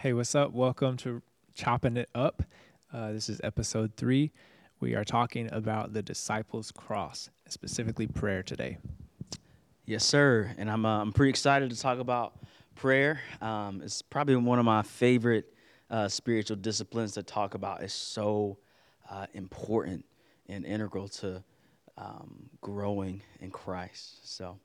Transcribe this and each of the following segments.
Hey, what's up? Welcome to Choppin' It Up. Uh, this is episode three. We are talking about the disciples' cross, specifically prayer today. Yes, sir. And I'm, uh, I'm pretty excited to talk about prayer. Um, it's probably one of my favorite uh, spiritual disciplines to talk about. It's so uh, important and integral to um, growing in Christ. So,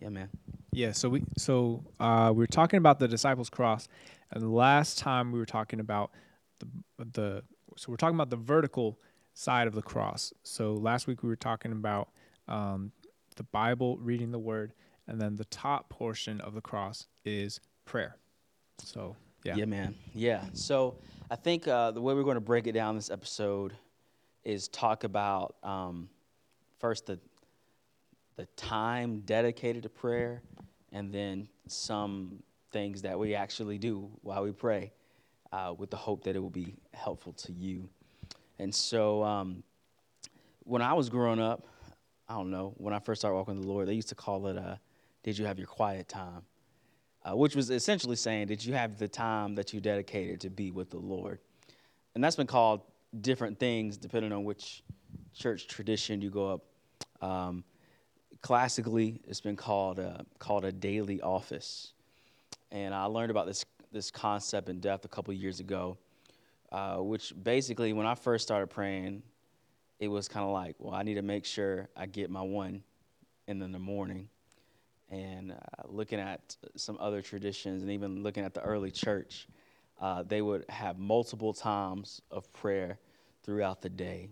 yeah, man. Yeah. So we so uh, we were talking about the disciples' cross, and last time we were talking about the the so we're talking about the vertical side of the cross. So last week we were talking about um, the Bible, reading the Word, and then the top portion of the cross is prayer. So yeah, Yeah, man. Yeah. So I think uh, the way we're going to break it down this episode is talk about um, first the the time dedicated to prayer, and then some things that we actually do while we pray, uh, with the hope that it will be helpful to you. And so, um, when I was growing up, I don't know, when I first started walking with the Lord, they used to call it, uh, "Did you have your quiet time?" uh, which was essentially saying, Did you have the time that you dedicated to be with the Lord? And that's been called different things depending on which church tradition you go up. Um, classically, it's been called a, called a daily office. And I learned about this, this concept in depth a couple years ago, uh, which basically, when I first started praying, it was kind of like, well, I need to make sure I get my one in the morning and uh, looking at some other traditions and even looking at the early church, uh, they would have multiple times of prayer throughout the day.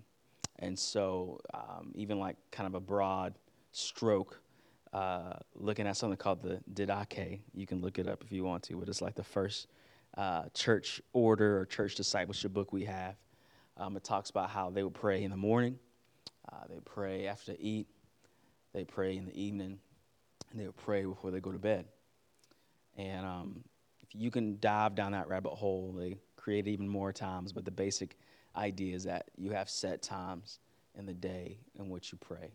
And so, um, even like kind of a broad stroke, uh, looking at something called the Didache, you can look it up if you want to, but it's like the first uh, church order or church discipleship book we have. Um, it talks about how they would pray in the morning, uh, they pray after they eat, they pray in the evening, and they would pray before they go to bed. And um, if you can dive down that rabbit hole, they create even more times. But the basic idea is that you have set times in the day in which you pray.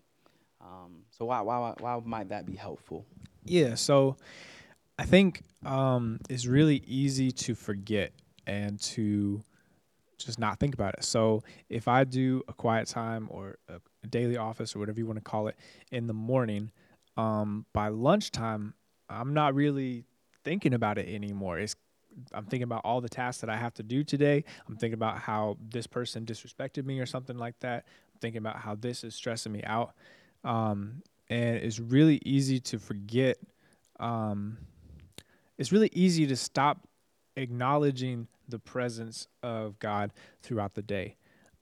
Um, so why, why why might that be helpful? Yeah. So I think um, it's really easy to forget and to just not think about it. So if I do a quiet time or a, daily office or whatever you want to call it in the morning, um, by lunchtime, I'm not really thinking about it anymore. It's I'm thinking about all the tasks that I have to do today. I'm thinking about how this person disrespected me or something like that. I'm thinking about how this is stressing me out. Um, and it's really easy to forget. Um, it's really easy to stop acknowledging the presence of God throughout the day.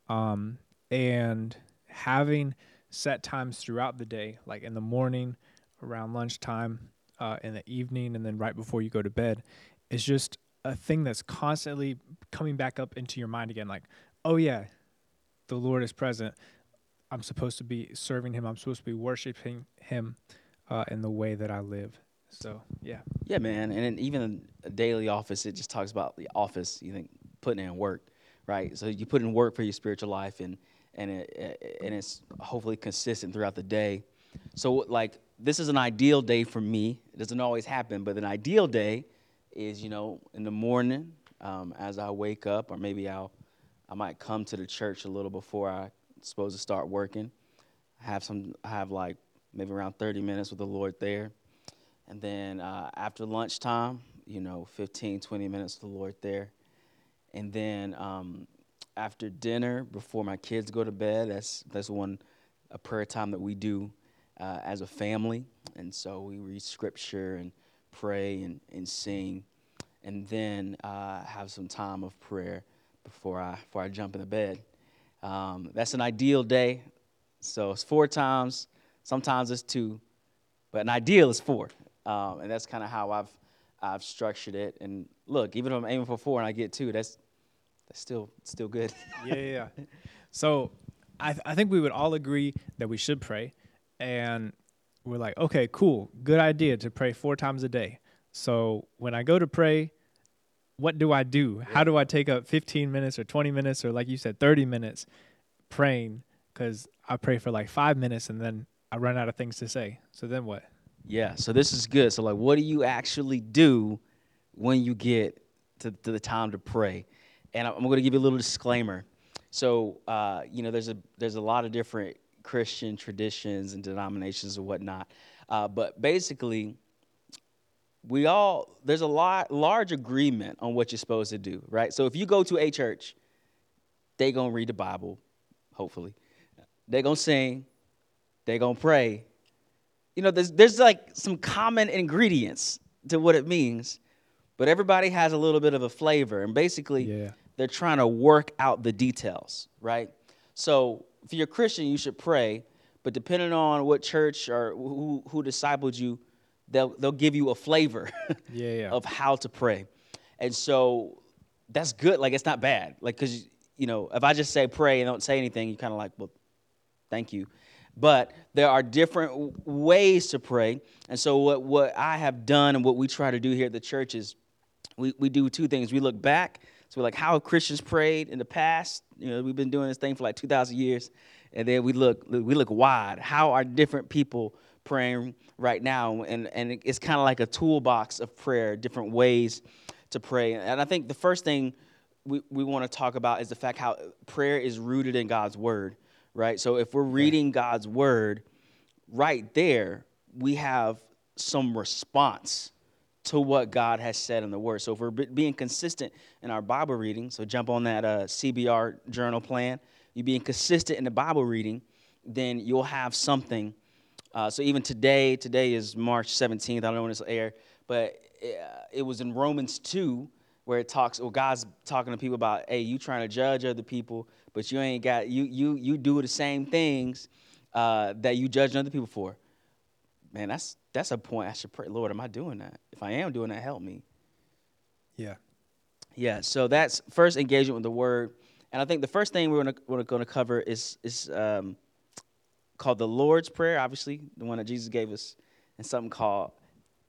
Um, and having set times throughout the day, like in the morning, around lunchtime, uh, in the evening, and then right before you go to bed, is just a thing that's constantly coming back up into your mind again. Like, oh yeah, the Lord is present. I'm supposed to be serving Him. I'm supposed to be worshiping Him uh, in the way that I live. So yeah. Yeah, man. And even a daily office, it just talks about the office. You think putting in work, right? So you put in work for your spiritual life, and and it, and it's hopefully consistent throughout the day. So like this is an ideal day for me. It doesn't always happen, but an ideal day is you know in the morning um, as I wake up, or maybe I'll I might come to the church a little before I supposed to start working. Have some I have like maybe around 30 minutes with the Lord there, and then uh, after lunchtime, you know, 15 20 minutes with the Lord there, and then um, after dinner, before my kids go to bed, that's that's one a prayer time that we do uh, as a family, and so we read scripture and pray and, and sing, and then uh, have some time of prayer before I before I jump in the bed. Um, that's an ideal day, so it's four times. Sometimes it's two, but an ideal is four, um, and that's kind of how I've I've structured it. And look, even if I'm aiming for four and I get two, that's that's still still good. yeah, yeah. So I, th- I think we would all agree that we should pray. And we're like, okay, cool. Good idea to pray four times a day. So when I go to pray, what do I do? Yeah. How do I take up 15 minutes or 20 minutes or, like you said, 30 minutes praying? Because I pray for like five minutes and then I run out of things to say. So then what? Yeah. So this is good. So, like, what do you actually do when you get to, to the time to pray. And I'm going to give you a little disclaimer. So, uh, you know, there's a there's a lot of different Christian traditions and denominations and whatnot, uh, but basically, we all there's a lot large agreement on what you're supposed to do, right? So if you go to a church, they gonna read the Bible, hopefully. They gonna sing, they gonna pray. You know, there's there's like some common ingredients to what it means, but everybody has a little bit of a flavor, and basically, Yeah. they're trying to work out the details, right? So if you're a Christian, you should pray, but depending on what church or who who discipled you, they'll they'll give you a flavor Yeah, yeah. of how to pray. And so that's good. Like it's not bad. Like cuz you know, if I just say pray and don't say anything, you kind of like, well, thank you. But there are different w- ways to pray. And so what what I have done and what we try to do here at the church is we, we do two things. We look back, so we're like, how have Christians prayed in the past? You know, we've been doing this thing for like 2,000 years. And then we look, we look wide. How are different people praying right now? And, and it's kind of like a toolbox of prayer, different ways to pray. And I think the first thing we, we want to talk about is the fact how prayer is rooted in God's word, right? So if we're reading God's word, right there, we have some response to what God has said in the Word. So if we're be- being consistent in our Bible reading, so jump on that uh, CBR journal plan, you being consistent in the Bible reading, then you'll have something. Uh, so even today, today is March 17th. I don't know when this will air, but it, uh, it was in Romans 2 where it talks, well, God's talking to people about, hey, you trying to judge other people, but you ain't got, you you you do the same things uh, that you judge other people for man, that's that's a point I should pray. Lord, am I doing that? If I am doing that, help me. yeah. Yeah. So that's first engagement with the Word, and I think the first thing we're gonna we're gonna cover is is um, called the Lord's Prayer. Obviously, the one that Jesus gave us, and something called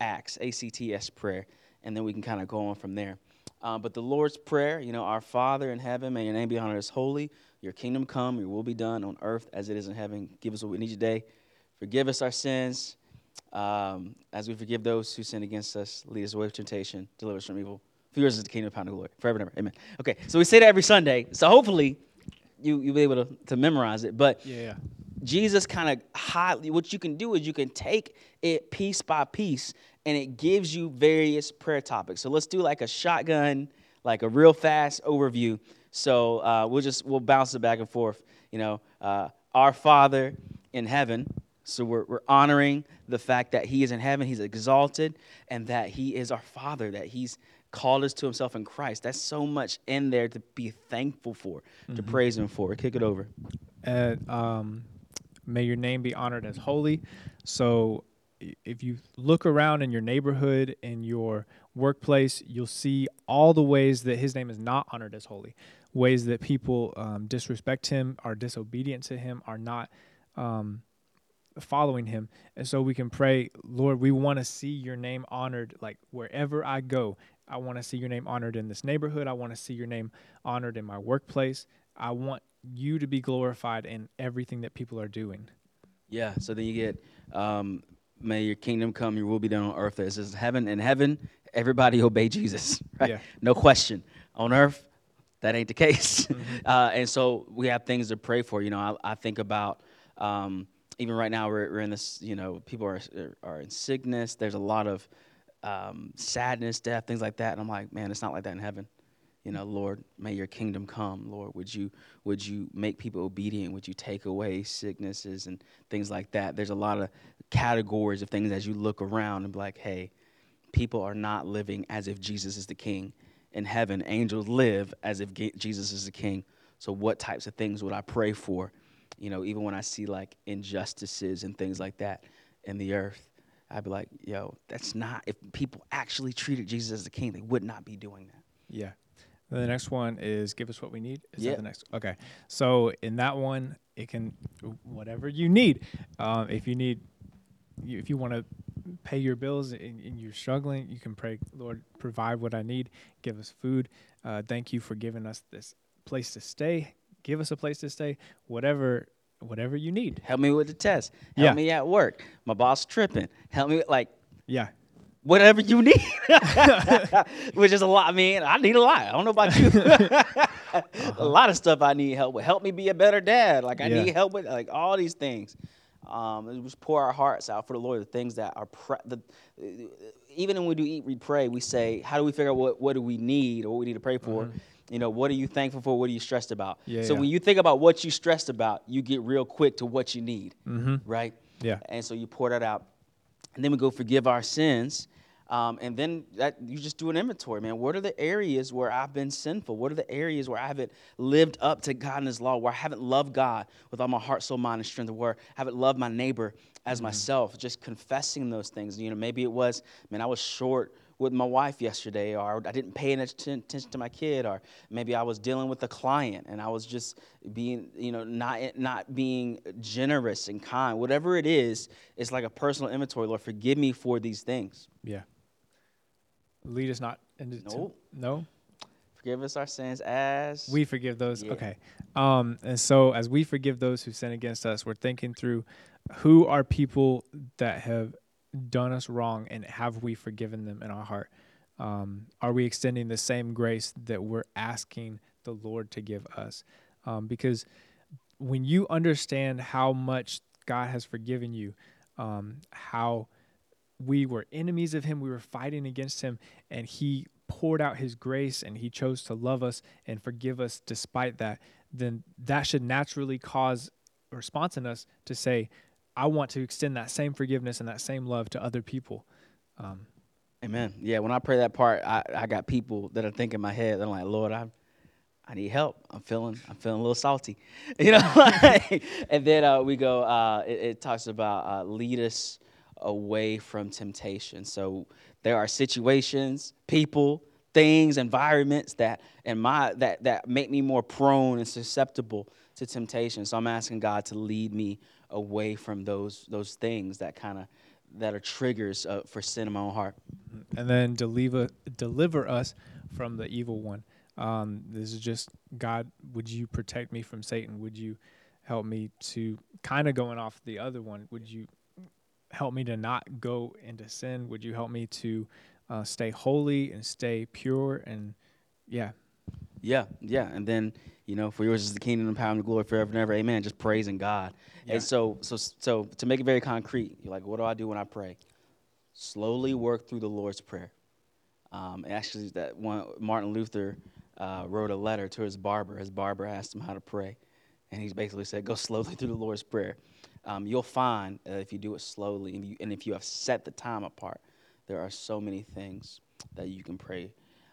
Acts, A C T S prayer, and then we can kind of go on from there. Um, but the Lord's Prayer, you know, our Father in heaven, may your name be honored as holy. Your kingdom come, your will be done on earth as it is in heaven. Give us what we need today. Forgive us our sins, um, as we forgive those who sin against us. Lead us away from temptation. Deliver us from evil. For yours is the kingdom, power, and glory, forever and ever. Amen. Okay, so we say that every Sunday. So hopefully, you you'll be able to, to memorize it. But yeah. Jesus kind of highly, what you can do is you can take it piece by piece and it gives you various prayer topics. So let's do like a shotgun, like a real fast overview. So uh, we'll just, we'll bounce it back and forth. You know, uh, our Father in heaven. So we're, we're honoring the fact that He is in heaven, He's exalted, and that He is our Father, that He's called us to Himself in Christ. That's so much in there to be thankful for, to praise Him for. Kick it over. and um, may your name be honored as holy. So, if you look around in your neighborhood, in your workplace, you'll see all the ways that His name is not honored as holy, ways that people um, disrespect Him, are disobedient to Him, are not um, following Him. And so we can pray, Lord, we want to see Your name honored, like wherever I go. I want to see Your name honored in this neighborhood. I want to see Your name honored in my workplace. I want you to be glorified in everything that people are doing. Yeah. So then you get, um, may your kingdom come, your will be done on earth as it is heaven. In heaven, everybody obey Jesus, right? Yeah. No question. On earth, that ain't the case. Uh, and so we have things to pray for. You know, I, I think about um, even right now we're, we're in this. You know, people are are in sickness. There's a lot of um, sadness, death, things like that. And I'm like, man, it's not like that in heaven. You know, Lord, may your kingdom come. Lord, would you would you make people obedient? Would you take away sicknesses and things like that? There's a lot of categories of things as you look around and be like, hey, people are not living as if Jesus is the king. In heaven, angels live as if Jesus is the king. So, what types of things would I pray for? You know, even when I see like injustices and things like that in the earth, I'd be like, yo, that's not, if people actually treated Jesus as the king, they would not be doing that. Yeah. The next one is give us what we need. Is Yeah. that the next? Okay. So in that one, it can whatever you need. Um, if you need, you, if you want to pay your bills and, and you're struggling, you can pray, Lord, provide what I need. Give us food. Uh, thank you for giving us this place to stay. Give us a place to stay. Whatever, whatever you need. Help me with the test. Help Yeah. me at work. My boss tripping. Help me, like, Yeah. Whatever you need, which is a lot. I mean, I need a lot. I don't know about you. A lot of stuff I need help with. Help me be a better dad. Like I Yeah. need help with like all these things. Um, just pour our hearts out for the Lord. The things that are pre- the, even when we do eat, read, pray, we say, how do we figure out what what do we need or what we need to pray for? You know, what are you thankful for? What are you stressed about? Mm-hmm. Yeah, so yeah. when you think about what you stressed about, you get real quick to what you need, mm-hmm. right? Yeah. And so you pour that out, and then we go forgive our sins, um, and then that you just do an inventory, man. What are the areas where I've been sinful? What are the areas where I haven't lived up to God and His law? Where I haven't loved God with all my heart, soul, mind, and strength? Where I haven't loved my neighbor as myself? Just confessing those things. You know, maybe it was, man, I was short with my wife yesterday, or I didn't pay enough attention to my kid, or maybe I was dealing with a client and I was just being, you know, not not being generous and kind. Whatever it is, it's like a personal inventory. Lord, forgive me for these things. Yeah. Lead us not into Nope. no. Forgive us our sins as We forgive those. Yeah. Okay. Um, and so as we forgive those who sin against us, we're thinking through who are people that have done us wrong and have we forgiven them in our heart? Um, are we extending the same grace that we're asking the Lord to give us? Um, because when you understand how much God has forgiven you, um, how we were enemies of him, we were fighting against him, and he poured out his grace and he chose to love us and forgive us despite that, then that should naturally cause a response in us to say, I want to extend that same forgiveness and that same love to other people. Um, Amen. Yeah, when I pray that part, I, I got people that are thinking in my head, they're like, Lord, I I need help. I'm feeling I'm feeling a little salty. You know? and then uh, we go, uh, it, it talks about uh, lead us away from temptation. So there are situations, people, things, environments that and my that that make me more prone and susceptible to temptation. So I'm asking God to lead me away from those those things that kind of that are triggers uh, for sin in my own heart. and then deliver deliver us from the evil one. Um, this is just God. Would you protect me from Satan? Would you help me to kind of going off the other one? Would you help me to not go into sin? Would you help me to uh, stay holy and stay pure? And yeah, Yeah, yeah, and then you know, for yours is the kingdom, the power, and the glory forever and ever. Amen. Just praising God. Yeah. And so, so, so to make it very concrete, you're like, what do I do when I pray? Slowly work through the Lord's prayer. Um, actually, that one Martin Luther uh, wrote a letter to his barber. His barber asked him how to pray, and he basically said, "Go slowly through the Lord's prayer." Um, you'll find uh, if you do it slowly, and, you, and if you have set the time apart, there are so many things that you can pray.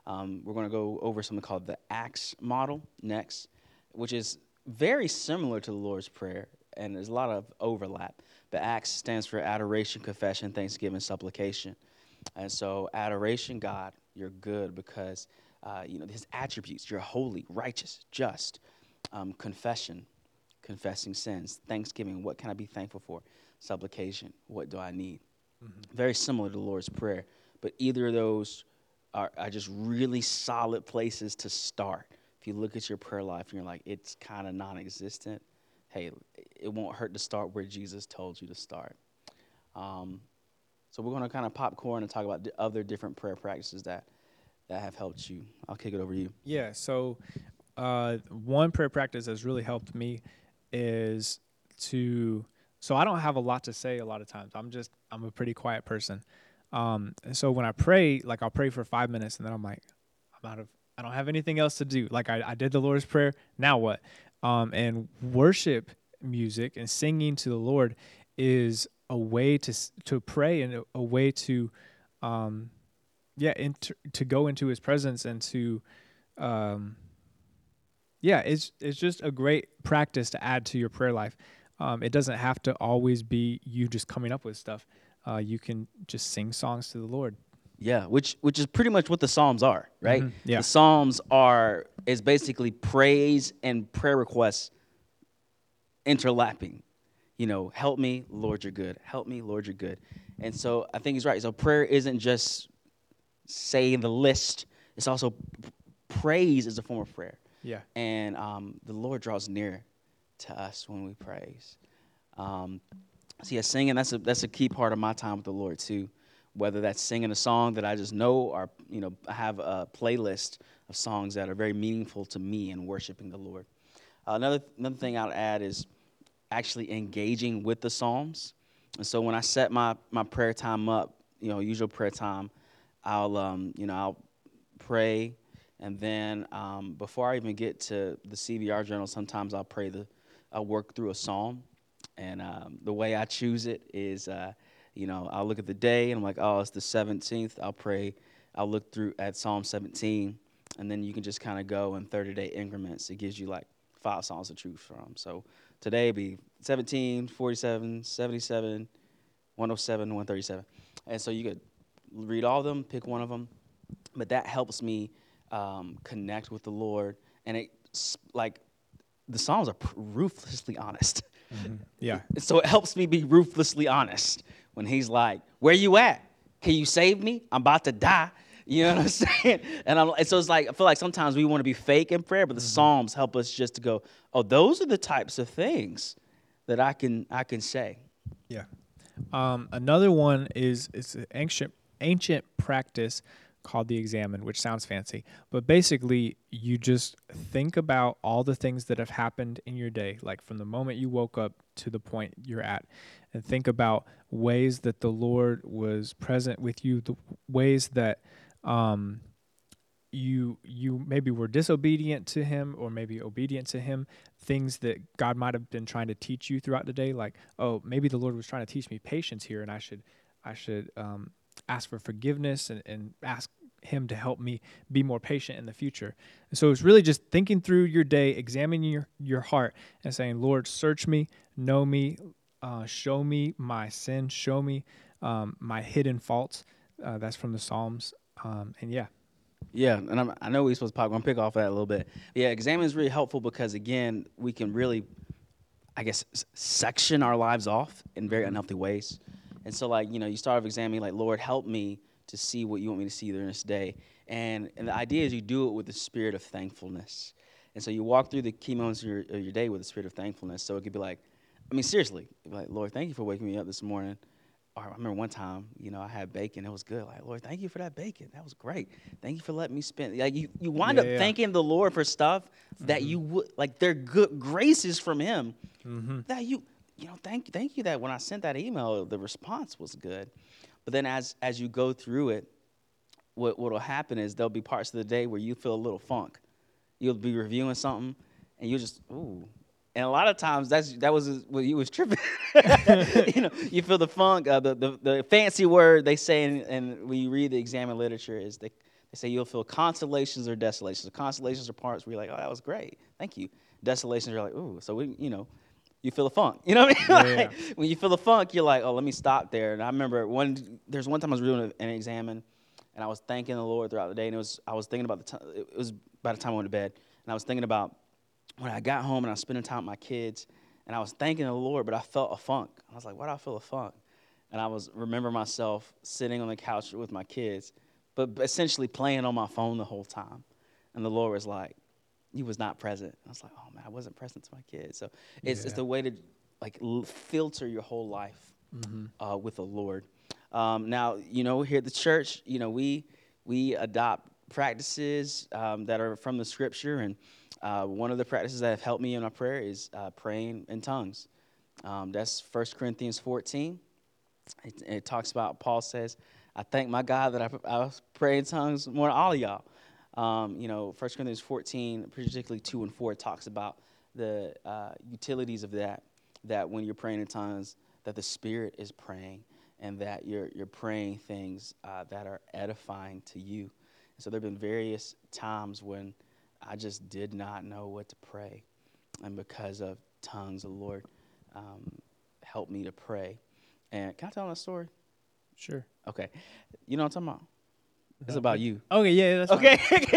Um, we're going to go over something called the Acts model next, which is very similar to the Lord's Prayer, and there's a lot of overlap. But Acts stands for adoration, confession, thanksgiving, supplication. And so, adoration, God, you're good because uh, you know His attributes. You're holy, righteous, just. Um, confession, confessing sins. Thanksgiving, what can I be thankful for? Supplication, what do I need? Very similar to the Lord's Prayer, but either of those are, are just really solid places to start. If you look at your prayer life and you're like, it's kind of non existent, hey, it won't hurt to start where Jesus told you to start. Um, so we're going to kind of popcorn and talk about the other different prayer practices that, that have helped you. I'll kick it over to you. Yeah. So, uh, one prayer practice that's really helped me is to. So I don't have a lot to say a lot of times. I'm just I'm a pretty quiet person. Um, and so when I pray, like I'll pray for five minutes, and then I'm like, I'm out of. I don't have anything else to do. Like I, I did the Lord's prayer. Now what? Um, and worship music and singing to the Lord is a way to to pray and a, way to, um, yeah, enter, to go into His presence and to, um, yeah, it's it's just a great practice to add to your prayer life. Um, it doesn't have to always be you just coming up with stuff. Uh, you can just sing songs to the Lord. Yeah, which which is pretty much what the Psalms are, right? Mhm, yeah. The Psalms are is basically praise and prayer requests interlapping. You know, help me, Lord, you're good. Help me, Lord, you're good. And so I think he's right. So prayer isn't just saying the list; it's also praise is a form of prayer. Yeah. and um, the Lord draws near to us when we praise. Um, so yeah, singing that's a that's a key part of my time with the Lord too. whether that's singing a song that I just know or, you know, I have a playlist of songs that are very meaningful to me in worshiping the Lord. Uh, another, another thing I'd add is actually engaging with the Psalms. And so when I set my, my prayer time up, you know, usual prayer time, I'll, um, you know, I'll pray. And then um, before I even get to the CBR journal, sometimes I'll pray the, I'll work through a psalm. And um, the way I choose it is, uh, you know, I'll look at the day and I'm like, oh, it's the 17th. I'll pray. I'll look through at Psalm 17. And then you can just kind of go in 30 day increments. It gives you like five Psalms to choose from. So today be 17, 47, 77, 107, 137. And so you could read all of them, pick one of them. But that helps me um, connect with the Lord. And it, like, the Psalms are ruthlessly honest. Mm-hmm. Yeah. so it helps me be ruthlessly honest when he's like, Where you at? Can you save me? I'm about to die. You know what I'm saying? And, I'm, and so it's like, I feel like sometimes we want to be fake in prayer, but the mm-hmm. Psalms help us just to go, Oh, those are the types of things that I can I can say. Yeah. Um, another one is it's an ancient ancient practice called the examen, which sounds fancy, but basically you just think about all the things that have happened in your day, like from the moment you woke up to the point you're at, and think about ways that the Lord was present with you, the ways that um, you you maybe were disobedient to him or maybe obedient to him things that god might have been trying to teach you throughout the day like oh maybe the lord was trying to teach me patience here and i should i should um, ask for forgiveness and, and ask him to help me be more patient in the future and so it's really just thinking through your day examining your, your heart and saying lord search me know me uh, show me my sin show me um, my hidden faults uh, that's from the psalms um, and yeah yeah, and I'm, i know we're supposed to pop. I'm gonna pick off that a little bit. Yeah, examen is really helpful because again, we can really, I guess, section our lives off in very unhealthy ways. And so, like you know, you start off examining, like, Lord, help me to see what you want me to see during this day. And and the idea is you do it with the spirit of thankfulness. And so you walk through the key moments of your, of your day with the spirit of thankfulness. So it could be like, I mean, seriously, like, Lord, thank you for waking me up this morning. Or I remember one time, you know, I had bacon. It was good. Like, Lord, thank you for that bacon. That was great. Thank you for letting me spend. Like, you, you wind yeah, up yeah. thanking the Lord for stuff mm-hmm. that you would, like, they're good graces from Him. Mm-hmm. That you, you know, thank, thank you that when I sent that email, the response was good. But then as, as you go through it, what what'll happen is there'll be parts of the day where you feel a little funk. You'll be reviewing something and you'll just, ooh, and a lot of times that's that was what you was tripping. you know, you feel the funk. Uh, the, the, the fancy word they say, and in, when you read the examen literature, is they they say you'll feel consolations or desolations. The are parts where you're like, oh, that was great, thank you. Desolations are like, ooh, so we, you know, you feel the funk. You know what I mean? Yeah. like, when you feel the funk, you're like, oh, let me stop there. And I remember one. There's one time I was doing an exam and I was thanking the Lord throughout the day, and it was I was thinking about the time. It was by the time I went to bed, and I was thinking about when I got home and I was spending time with my kids, and I was thanking the Lord, but I felt a funk. I was like, why do I feel a funk? And I was remember myself sitting on the couch with my kids, but essentially playing on my phone the whole time. And the Lord was like, "You was not present." I was like, "Oh man, I wasn't present to my kids." So it's yeah. it's the way to like l- filter your whole life mm-hmm. uh, with the Lord. Um, now, you know, here at the church, you know, we we adopt practices um, that are from the Scripture and uh, one of the practices that have helped me in my prayer is uh, praying in tongues. Um, that's 1 Corinthians 14. It, it, talks about, Paul says, I thank my God that I, I pray in tongues more than all of y'all. Um, you know, 1 Corinthians 14, particularly 2 and 4, talks about the uh, utilities of that, that when you're praying in tongues, that the Spirit is praying and that you're, you're praying things uh, that are edifying to you. And so there have been various times when I just did not know what to pray. And because of tongues, the Lord um, helped me to pray. And can I tell a story? Sure. Okay. You know what I'm talking about? It's about you. Okay, yeah, that's okay.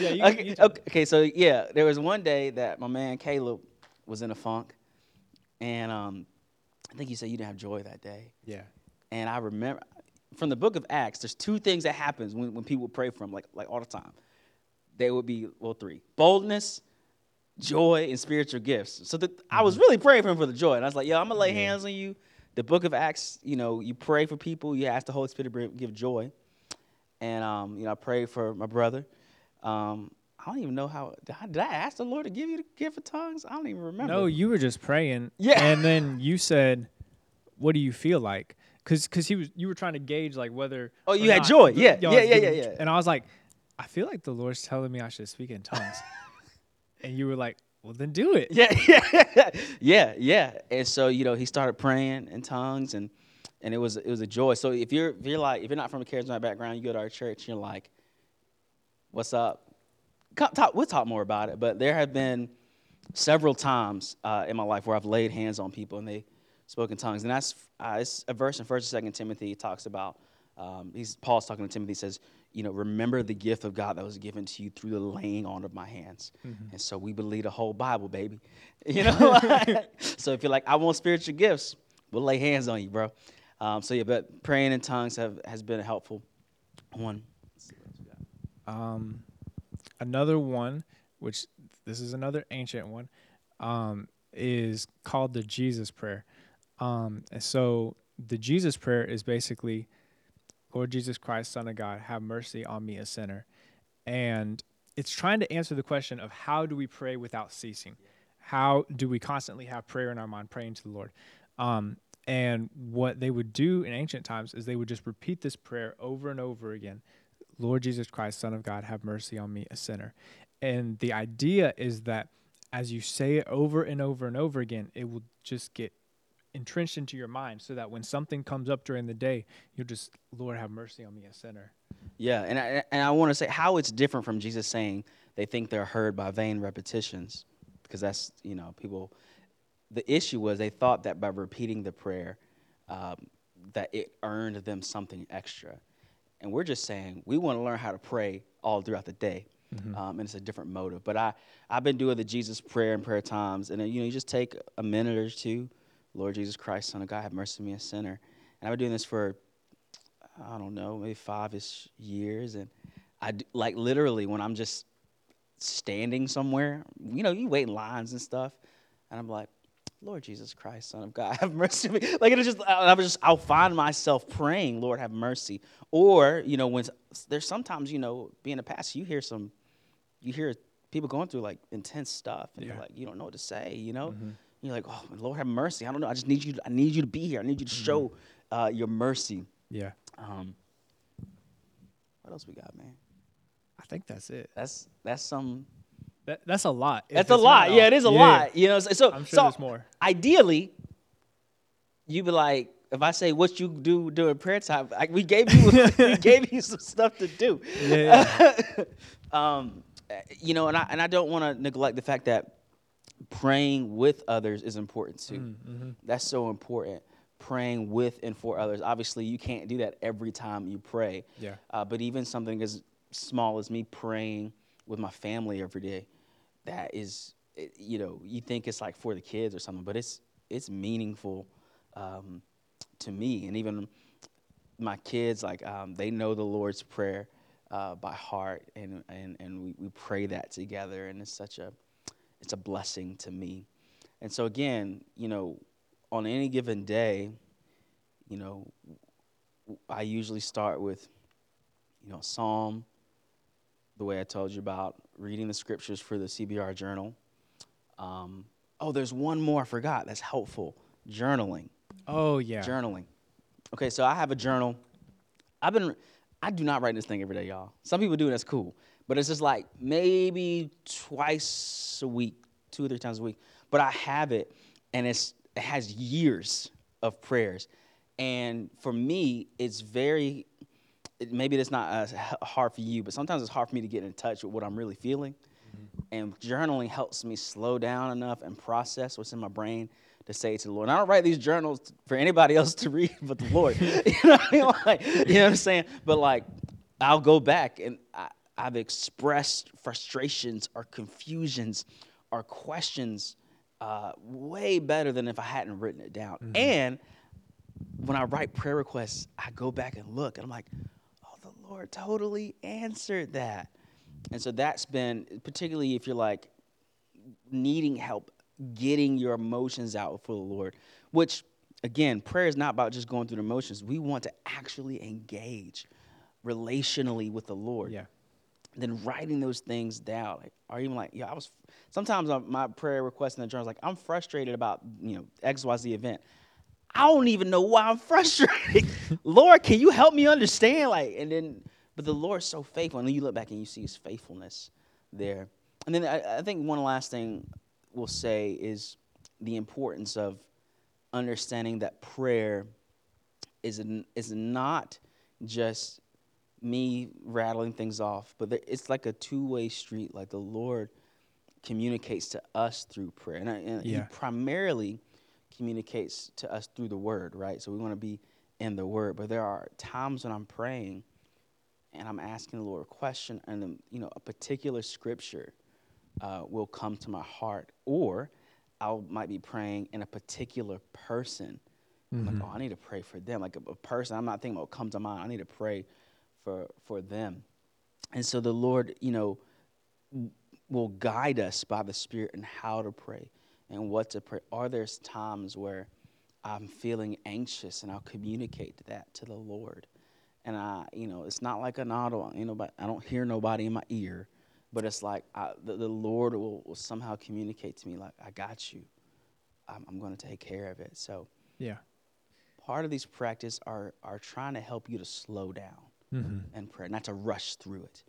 yeah, you, okay, you okay. okay, so yeah, there was one day that my man Caleb was in a funk, and um, I think you said you didn't have joy that day. Yeah. And I remember from the book of Acts, there's two things that happens when, when people pray for him, like like all the time they would be, well, three boldness, joy, and spiritual gifts. So the, mm-hmm. I was mm-hmm. really praying for him for the joy. And I was like, yo, I'm going to lay yeah. hands on you. the book of Acts, you know, you pray for people, you ask the Holy Spirit to give joy. And, um, you know, I prayed for my brother. Um, I don't even know how. Did I, did I, ask the Lord to give you the gift of tongues? I don't even remember. No, you were just praying. Yeah. And then you said, "What do you feel like?" Because because he was you were trying to gauge like whether. Oh, you had not, joy. Yeah. Yeah. Yeah. Yeah. Yeah. And I was like, I feel like the Lord's telling me I should speak in tongues. and you were like, well, then do it. Yeah. Yeah. yeah. Yeah. And so you know he started praying in tongues and and it was it was a joy. So if you're if you're like if you're not from a charismatic background, you go to our church, you're like, what's up? talk, we'll talk more about it, but there have been several times uh, in my life where I've laid hands on people and they spoke in tongues. And that's uh, it's a verse in First and Second Timothy talks about. Um, he's Paul's talking to Timothy. Says, you know, remember the gift of God that was given to you through the laying on of my hands. Mm-hmm. And so we believe the whole Bible, baby. You know. so if you're like, I want spiritual gifts, we'll lay hands on you, bro. Um, so yeah, but praying in tongues have, has been a helpful one. Um, another one, which this is another ancient one, um, is called the Jesus Prayer. Um, and so the Jesus Prayer is basically, Lord Jesus Christ, Son of God, have mercy on me, a sinner. And it's trying to answer the question of how do we pray without ceasing? How do we constantly have prayer in our mind, praying to the Lord? Um, and what they would do in ancient times is they would just repeat this prayer over and over again Lord Jesus Christ, Son of God, have mercy on me, a sinner. And the idea is that as you say it over and over and over again, it will just get entrenched into your mind so that when something comes up during the day, you'll just, Lord, have mercy on me, a sinner. Yeah, and I, and I want to say how it's different from Jesus saying they think they're heard by vain repetitions, because that's, you know, people, the issue was they thought that by repeating the prayer, um, that it earned them something extra. And we're just saying we want to learn how to pray all throughout the day. Mm-hmm. Um, and it's a different motive. But I, I've been doing the Jesus prayer and prayer times, and you know, you just take a minute or two, Lord Jesus Christ, Son of God, have mercy on me, a sinner. And I've been doing this for, I don't know, maybe five-ish years, and I like literally when I'm just standing somewhere, you know, you wait in lines and stuff, and I'm like, Lord Jesus Christ, Son of God, have mercy on me. Like it was just, I was just, I'll find myself praying, Lord, have mercy. Or, you know, when there's sometimes, you know, being a pastor, you hear some, you hear people going through like intense stuff, and yeah. you're like, you don't know what to say, you know. Mm-hmm. You're like, oh, Lord, have mercy. I don't know. I just need you. To, I need you to be here. I need you to mm-hmm. show uh, your mercy. Yeah. Um, what else we got, man? I think that's it. That's that's some that, that's a lot. That's a lot. Yeah, it is a yeah. lot. You know, so, so, I'm sure so there's more. Ideally, you'd be like, if I say what you do during prayer time, like we gave you we gave you some stuff to do. Yeah. um, you know, and I and I don't want to neglect the fact that praying with others is important too. Mm, mm-hmm. That's so important. Praying with and for others. Obviously, you can't do that every time you pray. Yeah. Uh, but even something as small as me praying with my family every day that is, you know, you think it's like for the kids or something, but it's it's meaningful um, to me, and even my kids, like um, they know the Lord's prayer uh, by heart, and and and we, we pray that together, and it's such a it's a blessing to me. And so again, you know, on any given day, you know, I usually start with, you know, Psalm the way I told you about reading the scriptures for the CBR journal. Um, oh, there's one more I forgot that's helpful journaling. Oh, yeah. Journaling. Okay, so I have a journal. I've been, I do not write this thing every day, y'all. Some people do, and that's cool. But it's just like maybe twice a week, two or three times a week. But I have it, and it's, it has years of prayers. And for me, it's very it, maybe that's not as hard for you, but sometimes it's hard for me to get in touch with what I'm really feeling. Mm-hmm. And journaling helps me slow down enough and process what's in my brain to say to the Lord. And I don't write these journals for anybody else to read but the Lord. you, know I mean? like, you know what I'm saying? But like, I'll go back and I, I've expressed frustrations or confusions or questions uh, way better than if I hadn't written it down. Mm-hmm. And when I write prayer requests, I go back and look, and I'm like, Lord totally answered that. And so that's been, particularly if you're like needing help getting your emotions out for the Lord, which again, prayer is not about just going through the motions. We want to actually engage relationally with the Lord. Yeah. Then writing those things down, like, or even like, yeah, I was. Sometimes my prayer request in the journal is like, I'm frustrated about you know X Y Z event. I don't even know why I'm frustrated. Lord, can you help me understand? Like, and then, but the Lord's so faithful, and then you look back and you see His faithfulness there. And then I, I think one last thing we'll say is the importance of understanding that prayer is an, is not just me rattling things off, but there, it's like a two way street. Like the Lord communicates to us through prayer, and, I, and Yeah. He primarily communicates to us through the Word, right? So we want to be in the Word, but there are times when I'm praying and I'm asking the Lord a question, and then, you know a particular scripture uh, will come to my heart, or I might be praying in a particular person. I'm like, oh, I need to pray for them. Like a, a person, I'm not thinking about what comes to mind. I need to pray for for them. And so the Lord, you know, will guide us by the Spirit and how to pray and what to pray. Are there times where I'm feeling anxious and I'll communicate that to the Lord? And I, you know, it's not like an auto, you know, but I don't hear nobody in my ear, but it's like I, the, the Lord will, will somehow communicate to me, like, I got you. I'm, I'm going to take care of it. So Yeah. part of these practice are, are trying to help you to slow down Mm-hmm. and pray, not to rush through it,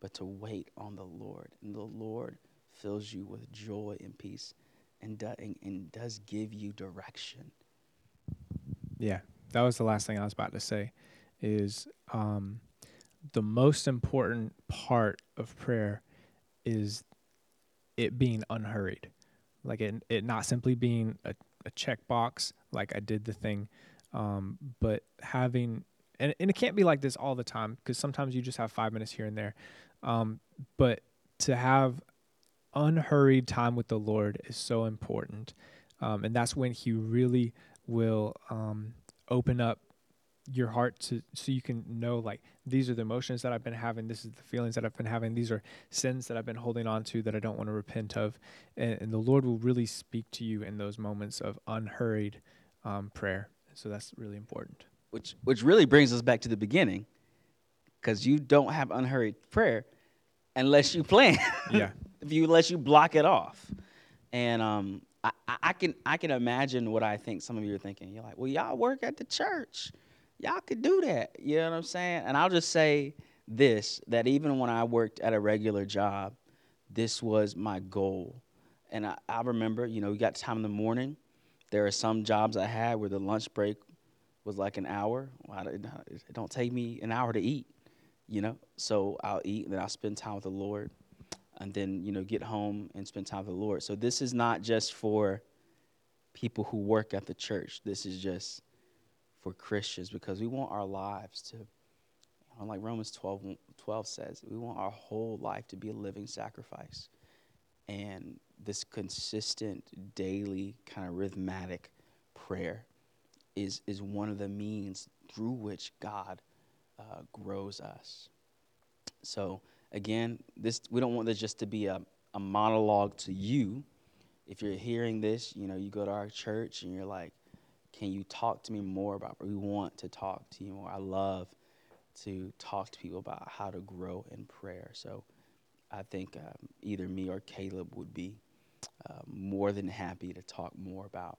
but to wait on the Lord. And the Lord fills you with joy and peace and, do, and, and does give you direction. Yeah, that was the last thing I was about to say. Is um, the most important part of prayer is it being unhurried, like it it not simply being a, a checkbox, like I did the thing, um, but having and, and it can't be like this all the time because sometimes you just have five minutes here and there, um, but to have unhurried time with the Lord is so important, um, and that's when He really will um, open up your heart to so you can know like these are the emotions that I've been having this is the feelings that I've been having these are sins that I've been holding on to that I don't want to repent of. And, and the Lord will really speak to you in those moments of unhurried um, prayer. So that's really important. Which which really brings us back to the beginning because you don't have unhurried prayer unless you plan. Yeah if you unless you block it off and um I, I can I can imagine what I think some of you are thinking. You're like, well, y'all work at the church. Y'all could do that. You know what I'm saying? And I'll just say this that even when I worked at a regular job, this was my goal. And I, I remember, you know, you got time in the morning. There are some jobs I had where the lunch break was like an hour. Well, it don't take me an hour to eat, you know. So I'll eat and then I'll spend time with the Lord, and then you know get home and spend time with the Lord. So this is not just for people who work at the church. This is just for Christians because we want our lives to, like Romans 12, 12 says, we want our whole life to be a living sacrifice. And this consistent, daily, kind of rhythmatic prayer is, is one of the means through which God uh, grows us. So, again, this we don't want this just to be a, a monologue to you. If you're hearing this, you know, you go to our church and you're like, can you talk to me more about we want to talk to you more. I love to talk to people about how to grow in prayer. So I think um, either me or Caleb would be uh, more than happy to talk more about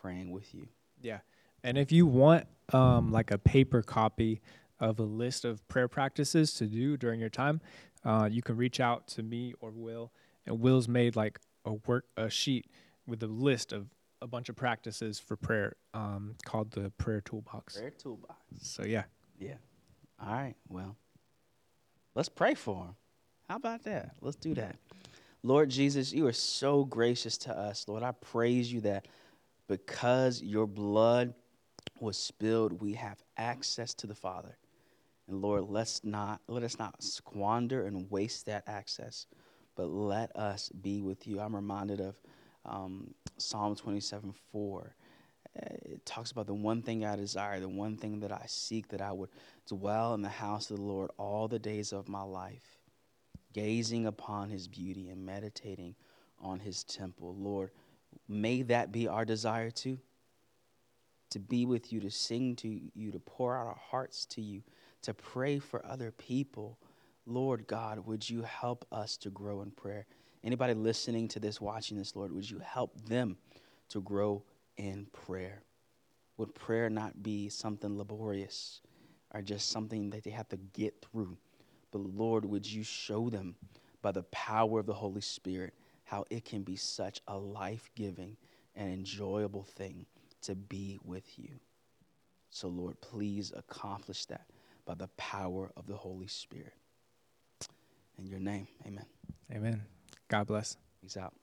praying with you. Yeah. And if you want um, like a paper copy of a list of prayer practices to do during your time, uh, you can reach out to me or Will. And Will's made like a work a sheet with a list of a bunch of practices for prayer um, called the prayer toolbox. Prayer toolbox. So yeah. Yeah. All right. Well, let's pray for him. How about that? Let's do that. Lord Jesus, you are so gracious to us. Lord, I praise you that because your blood was spilled, we have access to the Father. And Lord, let's not let us not squander and waste that access, but let us be with you. I'm reminded of um, Psalm 27 4. Uh, It talks about the one thing I desire, the one thing that I seek, that I would dwell in the house of the Lord all the days of my life, gazing upon his beauty and meditating on his temple. Lord, may that be our desire too. to be with you, to sing to you, to pour out our hearts to you, to pray for other people. Lord God, would you help us to grow in prayer? Anybody listening to this, watching this, Lord, would you help them to grow in prayer? Would prayer not be something laborious or just something that they have to get through? But Lord, would you show them by the power of the Holy Spirit how it can be such a life giving and enjoyable thing to be with you? So, Lord, please accomplish that by the power of the Holy Spirit. In your name, amen. Amen. God bless. He's out.